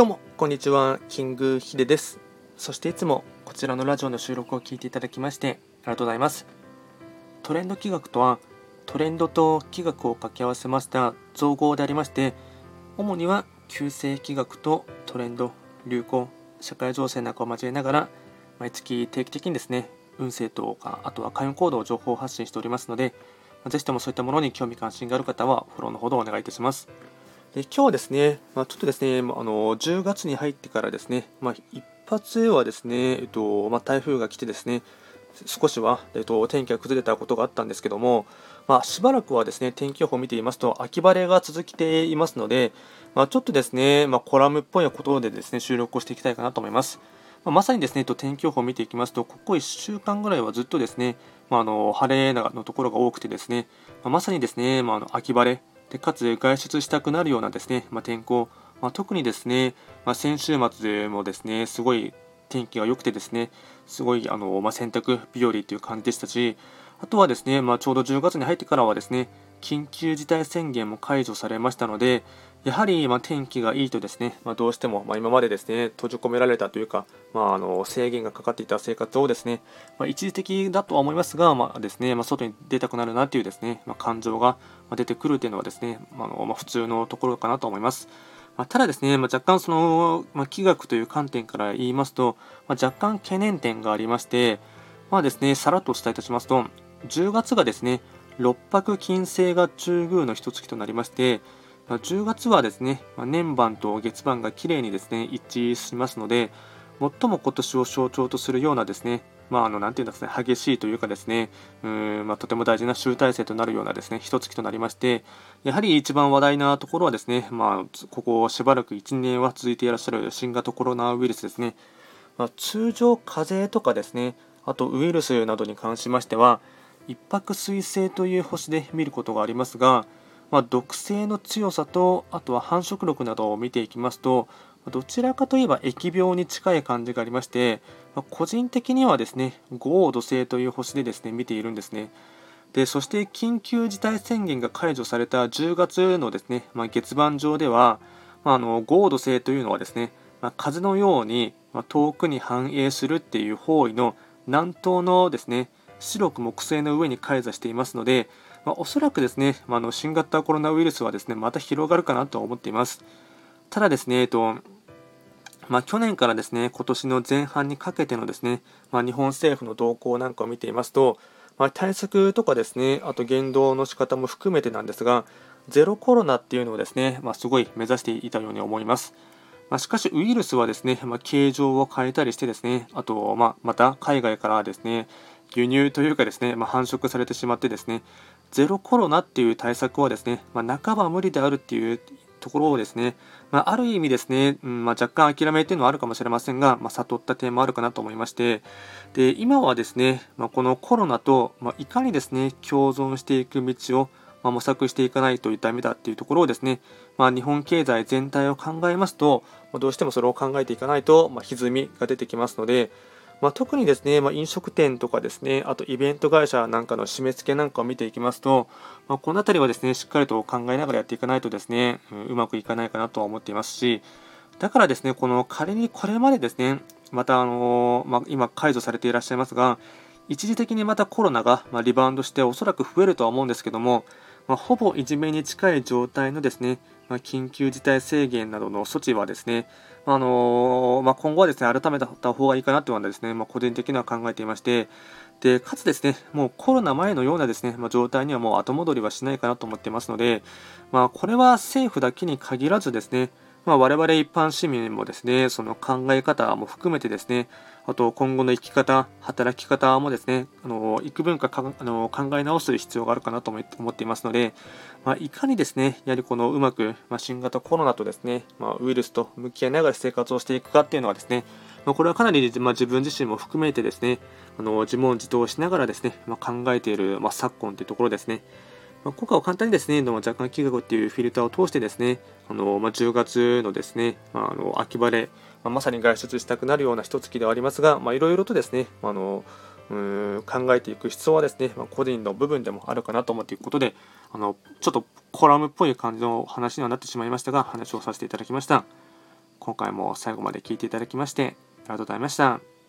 どうも、こんにちは。キングヒデです。そしていつもこちらのラジオの収録を聞いていただきましてありがとうございます。トレンド企画とは、トレンドと企画を掛け合わせました造語でありまして、主には旧世企画とトレンド、流行、社会情勢なんかを交えながら、毎月定期的にですね、運勢とか、あとは開運行動を情報発信しておりますので、ぜひともそういったものに興味関心がある方はフォローのほどお願いいたします。で今日はですね、まあ、ちょっとですね、あの10月に入ってからですね、まあ、一発はですね、えっとまあ、台風が来てですね、少しは、えっと、天気が崩れたことがあったんですけども、まあ、しばらくはですね天気予報を見ていますと秋晴れが続いていますので、まあ、ちょっとですね、まあ、コラムっぽいことでですね収録をしていきたいかなと思います。まあ、まさにですね、と天気予報を見ていきますと、ここ1週間ぐらいはずっとですね、まあ、あの晴れのところが多くてですね、まあ、まさにですね、まあ、あの秋晴れで、かつ外出したくなるようなですね、まあ、天候、まあ、特にですね、まあ、先週末でもですね、すごい天気が良くてですね、すごいあの、まあ、洗濯日和という感じでしたし、あとはですね、ま、ちょうど10月に入ってからはですね、緊急事態宣言も解除されましたので、やはりま天気がいいとですね、まあ、どうしてもま今までですね閉じ込められたというか、まあ、あの制限がかかっていた生活をですね、まあ、一時的だとは思いますが、まあですねま外に出たくなるなというですね、ま感情が出てくるというのはですね、まあのま普通のところかなと思います。まただですね、ま若干その、ま気学という観点から言いますと、ま若干懸念点がありまして、まあですね、さらっとお伝えいたしますと、10月がですね、六白金星が中宮の一月となりまして、ま10月はですね、ま年番と月番がきれいにですね、一致しますので、最も今年を象徴とするようなですね、まあ、あの、なんていうんですかね、激しいというかですね、うん、まあ、とても大事な集大成となるようなですね、一月となりまして、やはり一番話題なところはですね、まあ、ここしばらく1年は続いていらっしゃる新型コロナウイルスですね、まあ、通常風邪とかですね、あとウイルスなどに関しましては、一泊水星という星で見ることがありますが、まあ、毒性の強さとあとは繁殖力などを見ていきますとどちらかといえば疫病に近い感じがありまして、まあ、個人的にはですね五黄土星という星でですね見ているんですね。でそして緊急事態宣言が解除された10月のですね、まあ、月番上では、まあ、あの五黄土星というのはですね、まあ、風のように遠くに反映するっていう方位の南東のですね白く木星の上に開座していますので、まあ、おそらくですね、まあ、あの新型コロナウイルスはですねまた広がるかなと思っています。ただですね、えっとまあ、去年からですね今年の前半にかけてのですね、まあ、日本政府の動向なんかを見ていますと、まあ、対策とかですねあと言動の仕方も含めてなんですがゼロコロナっていうのをですね、まあ、すごい目指していたように思います。まあ、しかしウイルスはですね、まあ、形状を変えたりしてですね、あと、まあ、また海外からですね、輸入というかですね、まあ、繁殖されてしまってですね、ゼロコロナっていう対策はですね、まあ、半ば無理であるっていうところをですね、まあ、ある意味ですね、うんまあ、若干諦めっていうのはあるかもしれませんが、まあ、悟った点もあるかなと思いまして、で今はですね、まあ、このコロナと、まあ、いかにですね、共存していく道を、まあ、模索していかないとダメだっていうところをですね、まあ、日本経済全体を考えますと、まあ、どうしてもそれを考えていかないと、まあ、歪みが出てきますので、まあ、特にですね、まあ、飲食店とかですね、あとイベント会社なんかの締め付けなんかを見ていきますと、まあ、この辺りはですね、しっかりと考えながらやっていかないとですね、う、まくいかないかなとは思っていますし、だからですね、この仮にこれまでですね、またあのまあ、今解除されていらっしゃいますが、一時的にまたコロナがリバウンドしておそらく増えるとは思うんですけども、まあ、ほぼいじめに近い状態のですね、まあ、緊急事態宣言などの措置はですね、あのー、まあ、今後はですね、改めた方がいいかなというのはですね、ま、個人的には考えていまして、で、かつですね、もうコロナ前のようなですね、ま、状態にはもう後戻りはしないかなと思っていますので、まあ、これは政府だけに限らずですね、まあ、我々一般市民もですね、その考え方も含めてですね、あと今後の生き方、働き方もですね、あの幾分かあの考え直す必要があるかなと思っていますので、まあ、いかにですね、やはりこのうまく、まあ、新型コロナとですね、まあ、ウイルスと向き合いながら生活をしていくかっていうのはですね、まあ、これはかなり、まあ、自分自身も含めてですね、あの自問自答しながらですね、まあ、考えている、まあ、昨今というところですね。まあ、今回は簡単にですね、若干企画っていうフィルターを通してですね、あのまあ、10月のですね、まあ、あの秋晴れ、まあ、まさに外出したくなるような一月ではありますが、いろいろとですね、あのうん考えていく必要はですね、まあ、個人の部分でもあるかなと思っていくことで、あのちょっとコラムっぽい感じの話にはなってしまいましたが、話をさせていただきました。今回も最後まで聞いていただきましてありがとうございました。